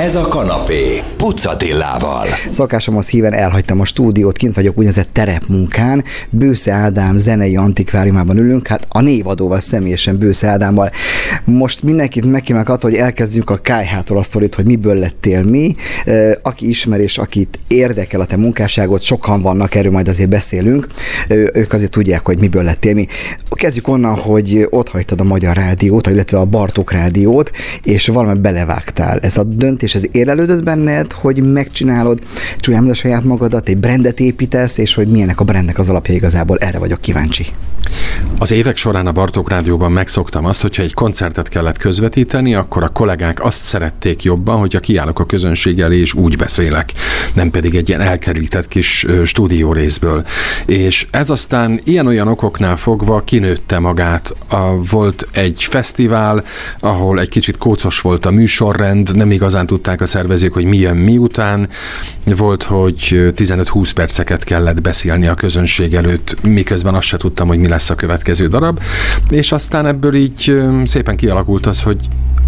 Ez a kanapé, Pucatillával. Szokásomhoz híven elhagytam a stúdiót, kint vagyok úgynevezett terepmunkán. Bősze Ádám zenei antikváriumában ülünk, hát a névadóval személyesen Bősze Ádámmal. Most mindenkit megkívánok attól, hogy elkezdjük a kájhától a sztorit, hogy miből lettél mi. Aki ismer és akit érdekel a te munkásságot, sokan vannak, erről majd azért beszélünk. Ők azért tudják, hogy miből lettél mi. Kezdjük onnan, hogy ott hagytad a Magyar Rádiót, illetve a Bartók Rádiót, és valami belevágtál. Ez a döntés, ez érlelődött benned, hogy megcsinálod csúnyán a saját magadat, egy brandet építesz, és hogy milyenek a brandnek az alapja igazából, erre vagyok kíváncsi. Az évek során a Bartók Rádióban megszoktam azt, hogyha egy koncertet kellett közvetíteni, akkor a kollégák azt szerették jobban, hogyha kiállok a közönség elé, és úgy beszélek, nem pedig egy ilyen elkerített kis stúdió részből. És ez aztán ilyen-olyan okoknál fogva kinőtte magát. A, volt egy fesztivál, ahol egy kicsit kócos volt a műsorrend, nem igazán tudták a szervezők, hogy mi jön miután. Volt, hogy 15-20 perceket kellett beszélni a közönség előtt, miközben azt se tudtam, hogy mi lesz a következő darab, és aztán ebből így szépen kialakult az, hogy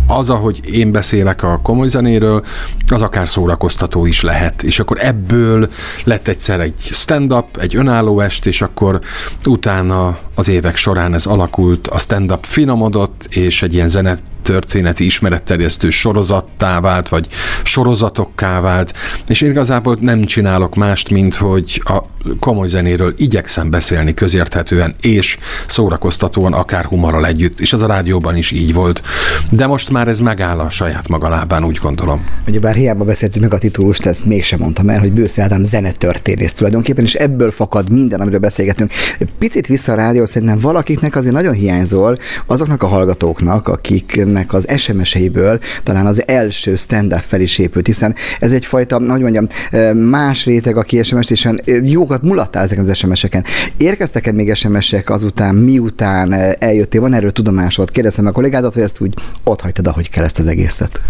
az, ahogy én beszélek a komoly zenéről, az akár szórakoztató is lehet. És akkor ebből lett egyszer egy stand-up, egy önálló est, és akkor utána az évek során ez alakult, a stand-up finomodott, és egy ilyen zenet történeti ismeretterjesztő sorozattá vált, vagy sorozatokká vált, és igazából nem csinálok mást, mint hogy a komoly zenéről igyekszem beszélni közérthetően és szórakoztatóan, akár humorral együtt, és az a rádióban is így volt. De most már ez megáll a saját maga lábán, úgy gondolom. Ugye bár hiába beszéltük meg a titulust, ezt mégsem mondtam el, hogy Bősze Ádám zenetörténész tulajdonképpen, és ebből fakad minden, amiről beszélgetünk. Picit vissza a rádió, szerintem valakiknek azért nagyon hiányzol azoknak a hallgatóknak, akik ennek az SMS-eiből talán az első stand-up fel is épült, hiszen ez egyfajta, hogy mondjam, más réteg, aki SMS-t, és jókat mulattál ezeken az SMS-eken. Érkeztek-e még SMS-ek azután, miután eljöttél? Van erről tudomásod? Kérdeztem a kollégádat, hogy ezt úgy ott hagytad, ahogy kell ezt az egészet.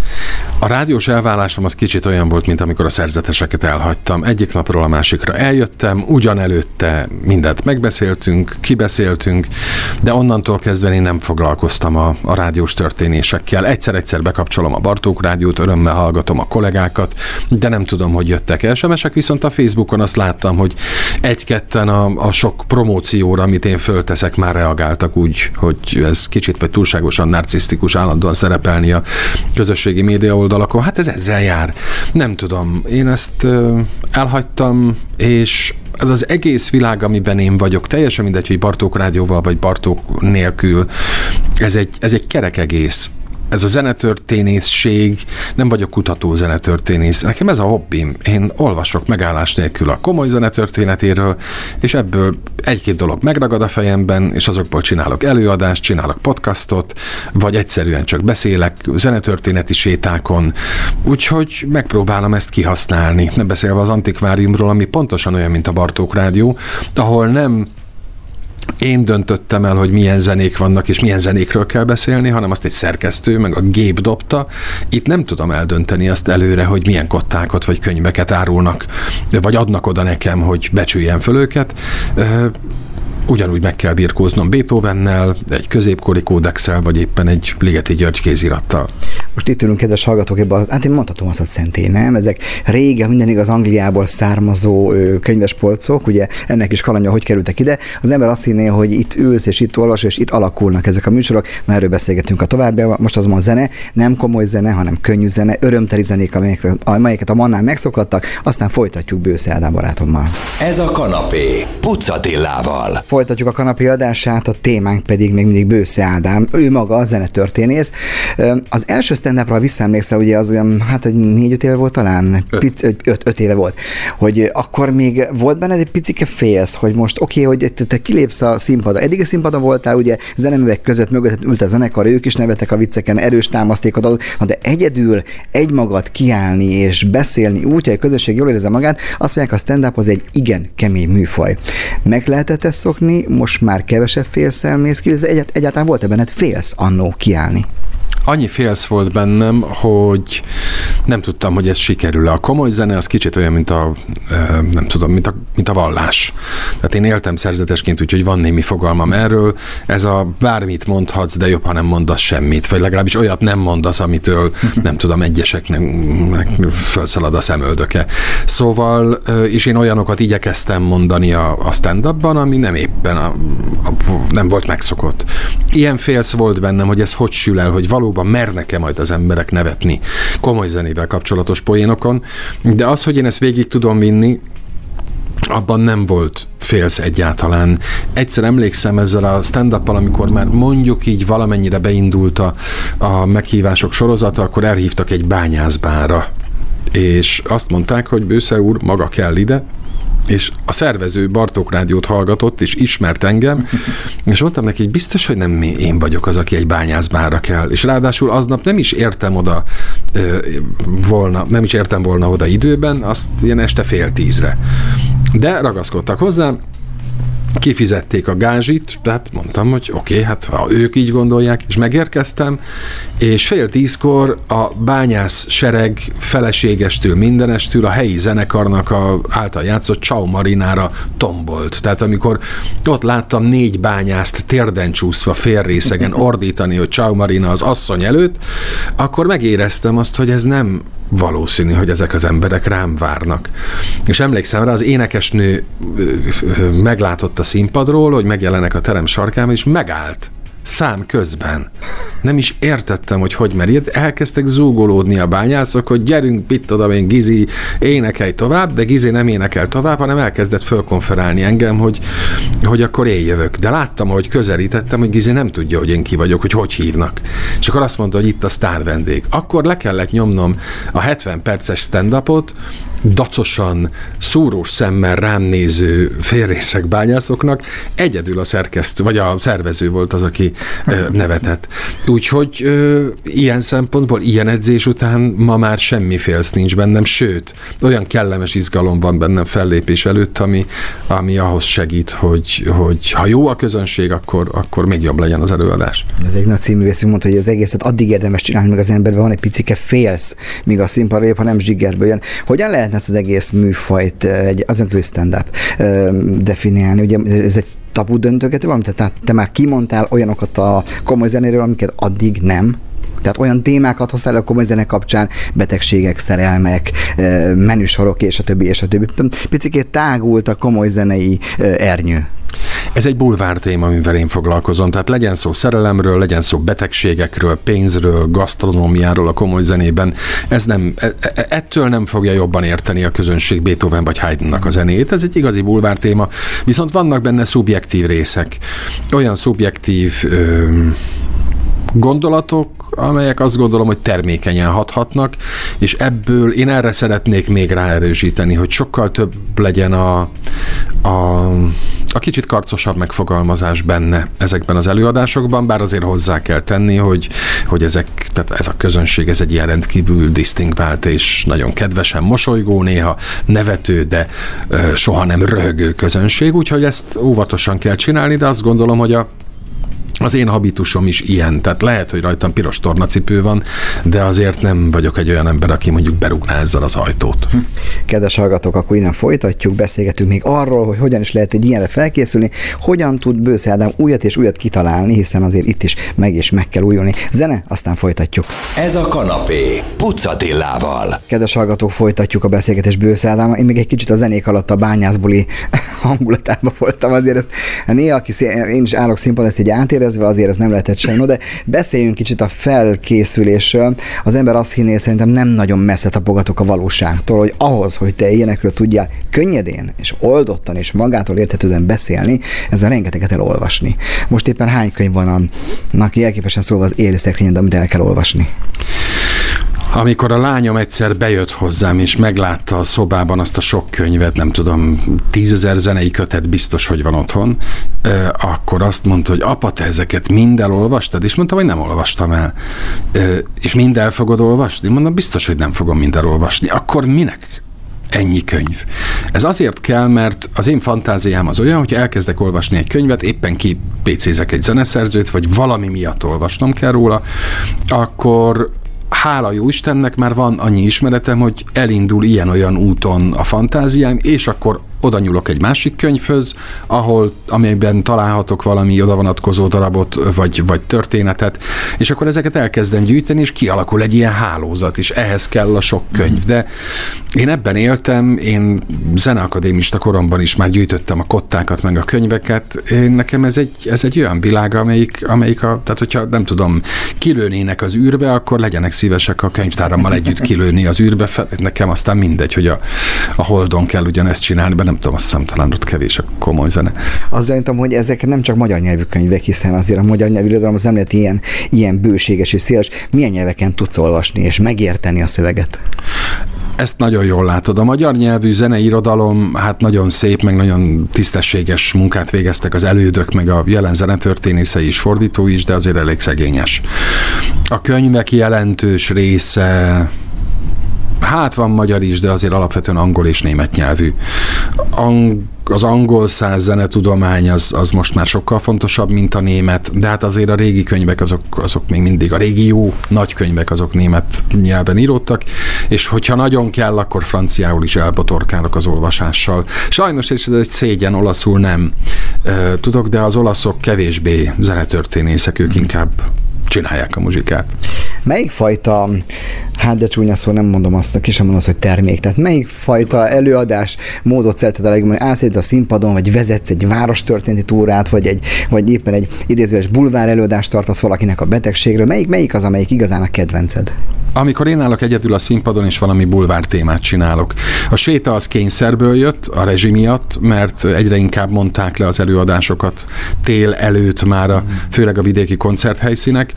A rádiós elvállásom az kicsit olyan volt, mint amikor a szerzeteseket elhagytam. Egyik napról a másikra eljöttem, ugyan előtte mindent megbeszéltünk, kibeszéltünk, de onnantól kezdve én nem foglalkoztam a, a rádiós történés kérdésekkel. Egyszer-egyszer bekapcsolom a Bartók rádiót, örömmel hallgatom a kollégákat, de nem tudom, hogy jöttek SMS-ek, viszont a Facebookon azt láttam, hogy egy-ketten a, a sok promócióra, amit én fölteszek, már reagáltak úgy, hogy ez kicsit vagy túlságosan narcisztikus állandóan szerepelni a közösségi média oldalakon. Hát ez ezzel jár. Nem tudom. Én ezt elhagytam, és ez az egész világ, amiben én vagyok, teljesen mindegy, hogy Bartók rádióval vagy Bartók nélkül, ez egy, ez egy kerek egész ez a zenetörténészség, nem vagyok kutató zenetörténész, nekem ez a hobbim. Én olvasok megállás nélkül a komoly zenetörténetéről, és ebből egy-két dolog megragad a fejemben, és azokból csinálok előadást, csinálok podcastot, vagy egyszerűen csak beszélek zenetörténeti sétákon, úgyhogy megpróbálom ezt kihasználni. Nem beszélve az antikváriumról, ami pontosan olyan, mint a Bartók Rádió, ahol nem én döntöttem el, hogy milyen zenék vannak, és milyen zenékről kell beszélni, hanem azt egy szerkesztő, meg a gép dobta. Itt nem tudom eldönteni azt előre, hogy milyen kottákat vagy könyveket árulnak, vagy adnak oda nekem, hogy becsüljen föl őket ugyanúgy meg kell birkóznom Beethovennel, egy középkori kódexel, vagy éppen egy Ligeti György kézirattal. Most itt ülünk, kedves hallgatók, ebben, hát én mondhatom azt, hogy szentély, nem? Ezek régen minden igaz Angliából származó könyvespolcok, ugye ennek is kalanya, hogy kerültek ide. Az ember azt hinné, hogy itt ülsz, és itt olvas, és itt alakulnak ezek a műsorok. Na erről beszélgetünk a további. Most azonban a zene, nem komoly zene, hanem könnyű zene, örömteli zenék, amelyeket, amelyeket a mannán megszokhattak, aztán folytatjuk Bősze Ádám barátommal. Ez a kanapé, Pucatillával. Folytatjuk a kanapi adását, a témánk pedig még mindig Bősze Ádám, ő maga a zenetörténész. Az első stand visszaemlékszel, ugye az olyan, hát egy négy-öt éve volt talán, öt. öt, öt éve volt, hogy akkor még volt benned egy picike félsz, hogy most oké, okay, hogy te, te kilépsz a színpadra. Eddig a színpadon voltál, ugye zeneművek között mögött ült a zenekar, ők is nevettek a vicceken, erős támasztékot adott, de egyedül egymagad kiállni és beszélni úgy, hogy a közösség jól érzi magát, azt mondják, a stand-up az egy igen kemény műfaj. Meg lehetett ezt szokni, most már kevesebb félszel mész ki, egyáltalán volt-e benned félsz annó kiállni? annyi félsz volt bennem, hogy nem tudtam, hogy ez sikerül. A komoly zene az kicsit olyan, mint a, nem tudom, mint a, mint a vallás. Tehát én éltem szerzetesként, úgyhogy van némi fogalmam erről. Ez a bármit mondhatsz, de jobb, ha nem mondasz semmit, vagy legalábbis olyat nem mondasz, amitől nem tudom, egyeseknek felszalad a szemöldöke. Szóval, és én olyanokat igyekeztem mondani a, a stand-upban, ami nem éppen a, a, nem volt megszokott. Ilyen félsz volt bennem, hogy ez hogy sül el, hogy valóban mernek-e majd az emberek nevetni komoly zenével kapcsolatos poénokon, de az, hogy én ezt végig tudom vinni, abban nem volt félsz egyáltalán. Egyszer emlékszem ezzel a stand amikor már mondjuk így valamennyire beindult a, a meghívások sorozata, akkor elhívtak egy bányászbára és azt mondták, hogy Bősze úr maga kell ide, és a szervező Bartók Rádiót hallgatott, és ismert engem, és mondtam neki, hogy biztos, hogy nem én vagyok az, aki egy bányászbára kell. És ráadásul aznap nem is értem oda volna, nem is értem volna oda időben, azt ilyen este fél tízre. De ragaszkodtak hozzám, kifizették a gázsit, tehát mondtam, hogy oké, okay, hát ha ők így gondolják, és megérkeztem, és fél tízkor a bányász sereg feleségestől, mindenestől a helyi zenekarnak a által játszott Ciao Marinára tombolt. Tehát amikor ott láttam négy bányászt térden csúszva félrészegen ordítani, hogy Ciao Marina az asszony előtt, akkor megéreztem azt, hogy ez nem valószínű, hogy ezek az emberek rám várnak. És emlékszem rá, az énekesnő meglátott a színpadról, hogy megjelenek a terem sarkán, és megállt szám közben. Nem is értettem, hogy hogy mert elkezdtek zúgolódni a bányászok, hogy gyerünk, mit tudom én, Gizi, énekelj tovább, de Gizi nem énekel tovább, hanem elkezdett fölkonferálni engem, hogy, hogy akkor én jövök. De láttam, hogy közelítettem, hogy Gizi nem tudja, hogy én ki vagyok, hogy hogy hívnak. És akkor azt mondta, hogy itt a sztár vendég. Akkor le kellett nyomnom a 70 perces stand-upot, dacosan, szúrós szemmel rám néző félrészek bányászoknak, egyedül a szerkesztő, vagy a szervező volt az, aki nevetett. Úgyhogy ilyen szempontból, ilyen edzés után ma már semmi félsz nincs bennem, sőt, olyan kellemes izgalom van bennem fellépés előtt, ami, ami ahhoz segít, hogy, hogy ha jó a közönség, akkor, akkor még jobb legyen az előadás. Ez egy nagy cíművészünk mondta, hogy az egészet addig érdemes csinálni, meg az emberben van egy picike félsz, míg a színpadra ha nem zsigerből jön. Hogyan lehet lehetne ezt az egész műfajt egy, azon kívül stand-up definiálni? Ugye ez egy tabu döntögető valami? Tehát te már kimondtál olyanokat a komoly zenéről, amiket addig nem, tehát olyan témákat hoztál a komoly zene kapcsán, betegségek, szerelmek, menüsorok és a többi, és a többi. Picikét tágult a komoly zenei ernyő. Ez egy bulvár téma, amivel én foglalkozom. Tehát legyen szó szerelemről, legyen szó betegségekről, pénzről, gasztronómiáról a komoly zenében. Ez nem, e, e, ettől nem fogja jobban érteni a közönség Beethoven vagy Haydnnak a zenét. Ez egy igazi bulvár téma. Viszont vannak benne szubjektív részek. Olyan szubjektív ö, gondolatok, amelyek azt gondolom, hogy termékenyen hathatnak, és ebből én erre szeretnék még ráerősíteni, hogy sokkal több legyen a, a, a kicsit karcosabb megfogalmazás benne ezekben az előadásokban, bár azért hozzá kell tenni, hogy, hogy ezek, tehát ez a közönség, ez egy ilyen rendkívül disztingvált és nagyon kedvesen mosolygó, néha nevető, de soha nem röhögő közönség, úgyhogy ezt óvatosan kell csinálni, de azt gondolom, hogy a az én habitusom is ilyen, tehát lehet, hogy rajtam piros tornacipő van, de azért nem vagyok egy olyan ember, aki mondjuk berúgná ezzel az ajtót. Hm. Kedves hallgatók, akkor innen folytatjuk, beszélgetünk még arról, hogy hogyan is lehet egy ilyenre felkészülni, hogyan tud Bősz Ádám újat és újat kitalálni, hiszen azért itt is meg és meg kell újulni. Zene, aztán folytatjuk. Ez a kanapé, Pucatillával. Kedves hallgatók, folytatjuk a beszélgetést Bősz Ádám. Én még egy kicsit a zenék alatt a bányászbuli hangulatában voltam, azért ezt néha, aki én is állok színpadon, ezt egy átérez, rendezve, azért ez nem lehetett sem. No, de beszéljünk kicsit a felkészülésről. Az ember azt hinné, szerintem nem nagyon messze tapogatok a valóságtól, hogy ahhoz, hogy te ilyenekről tudjál könnyedén és oldottan és magától értetődően beszélni, ezzel rengeteget elolvasni. Most éppen hány könyv van annak jelképesen szólva az éli amit el kell olvasni? Amikor a lányom egyszer bejött hozzám, és meglátta a szobában azt a sok könyvet, nem tudom, tízezer zenei kötet biztos, hogy van otthon, akkor azt mondta, hogy apa, te ezeket mind elolvastad? És mondtam, hogy nem olvastam el. És mind el fogod olvasni? Mondom, biztos, hogy nem fogom mind elolvasni. Akkor minek ennyi könyv. Ez azért kell, mert az én fantáziám az olyan, hogy elkezdek olvasni egy könyvet, éppen ki PC-zek egy zeneszerzőt, vagy valami miatt olvasnom kell róla, akkor hála jó Istennek már van annyi ismeretem, hogy elindul ilyen-olyan úton a fantáziám, és akkor oda nyúlok egy másik könyvhöz, ahol, amelyben találhatok valami oda vonatkozó darabot, vagy, vagy történetet, és akkor ezeket elkezdem gyűjteni, és kialakul egy ilyen hálózat, és ehhez kell a sok könyv. De én ebben éltem, én zeneakadémista koromban is már gyűjtöttem a kottákat, meg a könyveket. Én, nekem ez egy, ez egy olyan világ, amelyik, amelyik a, tehát hogyha nem tudom, kilőnének az űrbe, akkor legyenek szívesek a könyvtárammal együtt kilőni az űrbe. Nekem aztán mindegy, hogy a, a Holdon kell ugyanezt csinálni, nem tudom, azt hiszem talán ott kevés a komoly zene. Azt gyanítom, hogy ezek nem csak magyar nyelvű könyvek, hiszen azért a magyar nyelvű irodalom az nem lehet ilyen, ilyen bőséges és széles. Milyen nyelveken tudsz olvasni és megérteni a szöveget? Ezt nagyon jól látod. A magyar nyelvű zeneirodalom hát nagyon szép, meg nagyon tisztességes munkát végeztek az elődök, meg a jelen zenetörténészei is, fordító is, de azért elég szegényes. A könyvek jelentős része Hát van magyar is, de azért alapvetően angol és német nyelvű. Ang- az angol száz zenetudomány az, az most már sokkal fontosabb, mint a német, de hát azért a régi könyvek azok, azok még mindig, a régi jó nagy könyvek azok német nyelven íródtak, és hogyha nagyon kell, akkor franciául is elbotorkálok az olvasással. Sajnos ez egy szégyen, olaszul nem tudok, de az olaszok kevésbé zenetörténészek, ők inkább csinálják a muzsikát. Melyik fajta, hát de csúnya szó, nem mondom azt, ki sem mondom azt, hogy termék, tehát melyik fajta előadás módot szereted a legjobban, hogy a színpadon, vagy vezetsz egy várostörténeti túrát, vagy, egy, vagy éppen egy idézőes bulvár előadást tartasz valakinek a betegségről, melyik, melyik az, amelyik igazán a kedvenced? Amikor én állok egyedül a színpadon, és valami bulvár témát csinálok. A séta az kényszerből jött, a rezsi miatt, mert egyre inkább mondták le az előadásokat tél előtt már, a, főleg a vidéki koncerthelyszínek,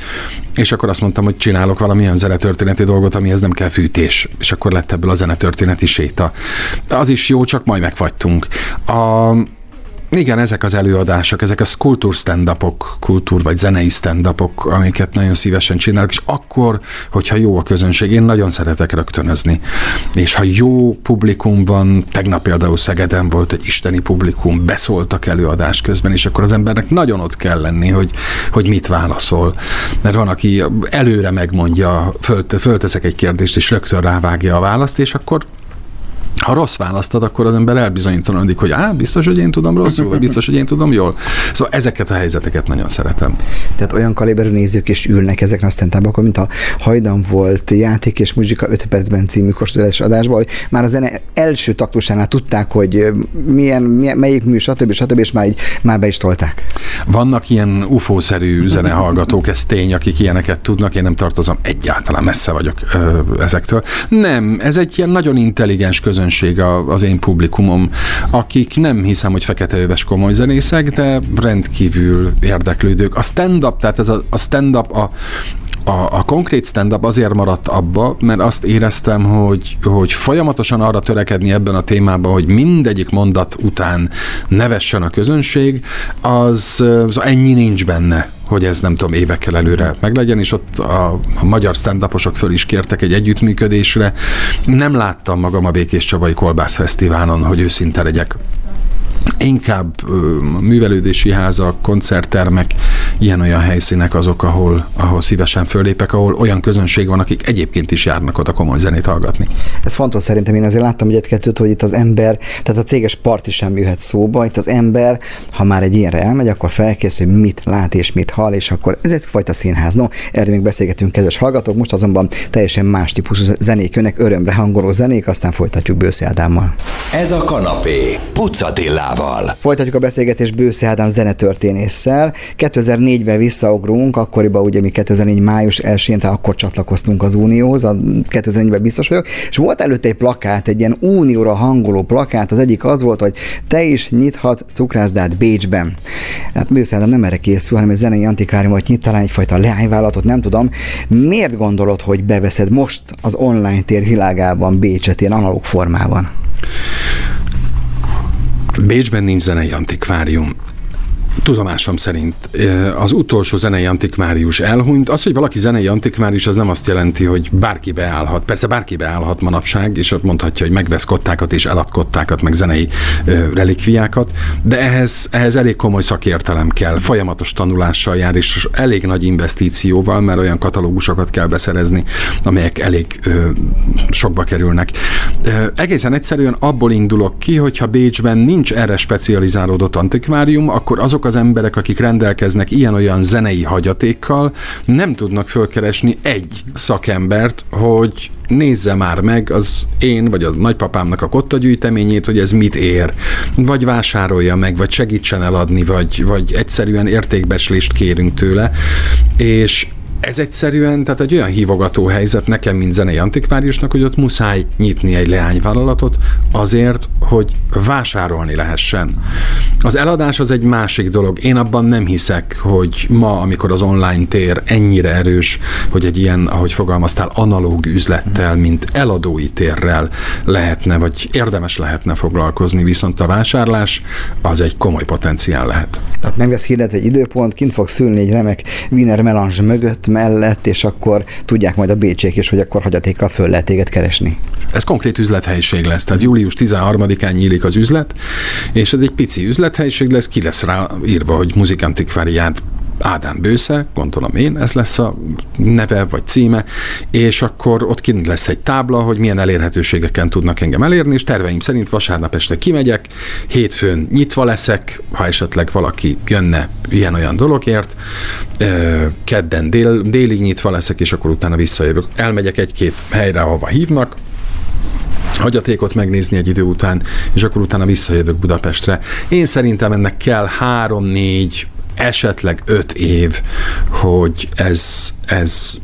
és akkor azt mondtam, hogy csinálok valamilyen zenetörténeti dolgot, amihez nem kell fűtés, és akkor lett ebből a zenetörténeti séta. Az is jó, csak majd megfagytunk. A, igen, ezek az előadások, ezek a kultúr stand kultúr vagy zenei stand amiket nagyon szívesen csinálok, és akkor, hogyha jó a közönség, én nagyon szeretek rögtönözni. És ha jó publikum van, tegnap például Szegeden volt egy isteni publikum, beszóltak előadás közben, és akkor az embernek nagyon ott kell lenni, hogy, hogy mit válaszol. Mert van, aki előre megmondja, fölt, fölteszek egy kérdést, és rögtön rávágja a választ, és akkor ha rossz választad, akkor az ember elbizonyítalanodik, hogy á, biztos, hogy én tudom rosszul, vagy biztos, hogy én tudom jól. Szóval ezeket a helyzeteket nagyon szeretem. Tehát olyan kaliberű nézők is ülnek ezeken a stand akkor mint a hajdan volt játék és muzsika 5 percben című kóstolás adásban, hogy már a zene első taktusánál tudták, hogy milyen, milyen melyik mű, stb. stb. és már, így, már be is tolták. Vannak ilyen UFO-szerű zenehallgatók, ez tény, akik ilyeneket tudnak, én nem tartozom, egyáltalán messze vagyok ö, ezektől. Nem, ez egy ilyen nagyon intelligens közönség az én publikumom, akik nem hiszem, hogy fekete komoly zenészek, de rendkívül érdeklődők. A stand-up, tehát ez a, a stand-up a, a, a konkrét stand-up azért maradt abba, mert azt éreztem, hogy, hogy folyamatosan arra törekedni ebben a témában, hogy mindegyik mondat után nevessen a közönség, az, az ennyi nincs benne hogy ez nem tudom évekkel előre meglegyen, és ott a, a magyar stand föl is kértek egy együttműködésre. Nem láttam magam a Békés Csabai Kolbász Fesztiválon, hogy őszinte legyek inkább művelődési házak, koncerttermek, ilyen-olyan helyszínek azok, ahol, ahol szívesen fölépek, ahol olyan közönség van, akik egyébként is járnak oda komoly zenét hallgatni. Ez fontos szerintem, én azért láttam egy-kettőt, hogy itt az ember, tehát a céges parti sem jöhet szóba, itt az ember, ha már egy ilyenre elmegy, akkor felkészül, hogy mit lát és mit hall, és akkor ez egyfajta színház. No, erről még beszélgetünk, kedves hallgatók, most azonban teljesen más típusú zenék jönnek, örömre hangoló zenék, aztán folytatjuk Bőszi Ádámmal. Ez a kanapé, Pucatillával. Gáborral. Folytatjuk a beszélgetést Bősze Ádám zenetörténésszel. 2004-ben visszaugrunk, akkoriban ugye mi 2004 május 1-én, tehát akkor csatlakoztunk az Unióhoz, a 2004-ben biztos vagyok, és volt előtte egy plakát, egy ilyen unióra hangoló plakát, az egyik az volt, hogy te is nyithat cukrászdát Bécsben. Hát Bősze Ádám nem erre készül, hanem egy zenei antikárium, hogy nyit talán egyfajta leányvállalatot, nem tudom. Miért gondolod, hogy beveszed most az online tér világában Bécset ilyen analóg formában? Bécsben nincs zenei antikvárium. Tudomásom szerint az utolsó zenei antikvárius elhunyt. Az, hogy valaki zenei antikvárius, az nem azt jelenti, hogy bárki beállhat. Persze bárki beállhat manapság, és ott mondhatja, hogy megvesz kottákat és eladkottákat, meg zenei relikviákat, de ehhez, ehhez elég komoly szakértelem kell, folyamatos tanulással jár, és elég nagy investícióval, mert olyan katalógusokat kell beszerezni, amelyek elég ö, sokba kerülnek. Ö, egészen egyszerűen abból indulok ki, hogyha Bécsben nincs erre specializálódott antikvárium, akkor azok az emberek, akik rendelkeznek ilyen-olyan zenei hagyatékkal, nem tudnak fölkeresni egy szakembert, hogy nézze már meg az én vagy a nagypapámnak a kottagyűjteményét, hogy ez mit ér, vagy vásárolja meg, vagy segítsen eladni, vagy, vagy egyszerűen értékbeslést kérünk tőle, és ez egyszerűen, tehát egy olyan hívogató helyzet nekem, mint zenei antikváriusnak, hogy ott muszáj nyitni egy leányvállalatot azért, hogy vásárolni lehessen. Az eladás az egy másik dolog. Én abban nem hiszek, hogy ma, amikor az online tér ennyire erős, hogy egy ilyen, ahogy fogalmaztál, analóg üzlettel, mint eladói térrel lehetne, vagy érdemes lehetne foglalkozni, viszont a vásárlás az egy komoly potenciál lehet. Tehát meg lesz hirdetve egy időpont, kint fog szülni egy remek Wiener melange mögött, mellett, és akkor tudják majd a bécsék is, hogy akkor hagyatékkal föl lehet téged keresni. Ez konkrét üzlethelyiség lesz, tehát július 13-án nyílik az üzlet, és ez egy pici üzlethelyiség lesz, ki lesz rá írva, hogy muzikantikváriát Ádám Bősze, gondolom én, ez lesz a neve vagy címe, és akkor ott kint lesz egy tábla, hogy milyen elérhetőségeken tudnak engem elérni, és terveim szerint vasárnap este kimegyek, hétfőn nyitva leszek, ha esetleg valaki jönne ilyen-olyan dologért, kedden dél, délig nyitva leszek, és akkor utána visszajövök. Elmegyek egy-két helyre, ahova hívnak, hagyatékot megnézni egy idő után, és akkor utána visszajövök Budapestre. Én szerintem ennek kell három-négy esetleg öt év, hogy ez, ez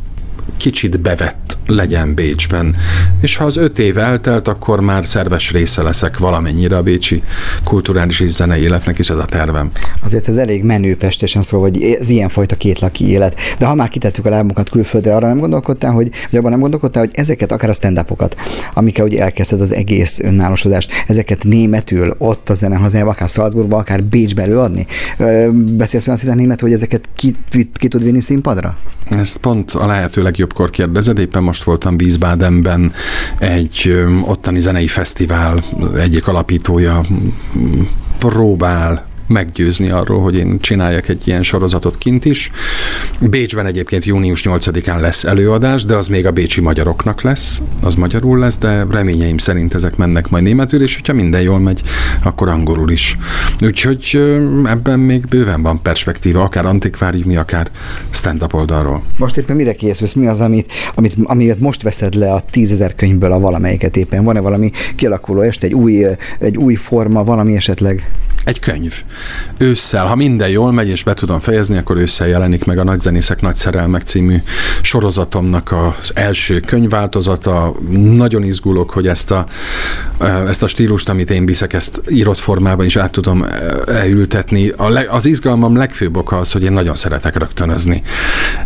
kicsit bevett legyen Bécsben. És ha az öt év eltelt, akkor már szerves része leszek valamennyire a bécsi kulturális és zenei életnek, és ez a tervem. Azért ez elég menő pestesen szól, hogy ez ilyenfajta kétlaki élet. De ha már kitettük a lábunkat külföldre, arra nem gondolkodtál, hogy, vagy abban nem gondolkodtál, hogy ezeket, akár a stand amikkel ugye elkezdted az egész önállósodást, ezeket németül, ott a zenehazában, akár Salzburgban, akár Bécsben előadni? Beszélsz olyan szinten németül, hogy ezeket ki, ki tud vinni színpadra? Ezt pont a lehető legjobbkor kérdezed, éppen most voltam Wiesbadenben egy ottani zenei fesztivál egyik alapítója próbál meggyőzni arról, hogy én csináljak egy ilyen sorozatot kint is. Bécsben egyébként június 8-án lesz előadás, de az még a bécsi magyaroknak lesz, az magyarul lesz, de reményeim szerint ezek mennek majd németül, és hogyha minden jól megy, akkor angolul is. Úgyhogy ebben még bőven van perspektíva, akár antikváriumi, akár stand-up oldalról. Most éppen mire készülsz? Mi az, amit, amit, amit most veszed le a tízezer könyvből a valamelyiket éppen? Van-e valami kialakuló este, egy új, egy új forma, valami esetleg? Egy könyv. Ősszel, ha minden jól megy, és be tudom fejezni, akkor ősszel jelenik meg a Nagyzenészek Nagy Szerelmek című sorozatomnak az első könyvváltozata. Nagyon izgulok, hogy ezt a, ezt a stílust, amit én viszek, ezt írott formában is át tudom elültetni. A leg, az izgalmam legfőbb oka az, hogy én nagyon szeretek rögtönözni.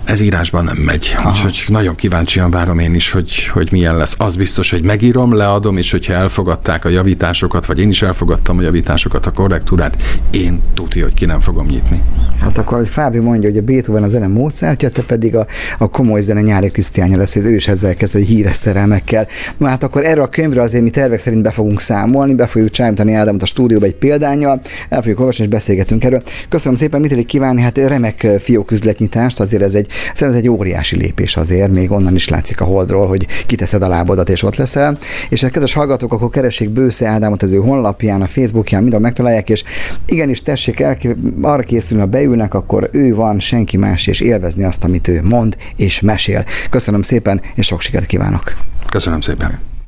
Ez írásban nem megy. Aha. Úgyhogy nagyon kíváncsian várom én is, hogy, hogy milyen lesz. Az biztos, hogy megírom, leadom, és hogyha elfogadták a javításokat, vagy én is elfogadtam a javításokat, a korrekt struktúrát, én tudja, hogy ki nem fogom nyitni. Hát akkor, hogy Fábri mondja, hogy a Beethoven a zene Mozartja, te pedig a, a komoly zene nyári Krisztiánja lesz, ez ő is ezzel kezd, hogy híres szerelmekkel. Na hát akkor erre a könyvre azért mi tervek szerint be fogunk számolni, be fogjuk csámítani Ádámot a stúdióba egy példányjal, el fogjuk olvasni és beszélgetünk erről. Köszönöm szépen, mit tudjuk kívánni, hát remek fióküzletnyitást, azért ez egy, szerintem ez egy óriási lépés azért, még onnan is látszik a holdról, hogy kiteszed a lábodat és ott leszel. És a kedves hallgatók, akkor keressék Bősze Ádámot az ő honlapján, a Facebookján, mind megtalálják, és igenis tessék el, arra készülni, ha beülnek, akkor ő van, senki más, és élvezni azt, amit ő mond és mesél. Köszönöm szépen, és sok sikert kívánok! Köszönöm szépen!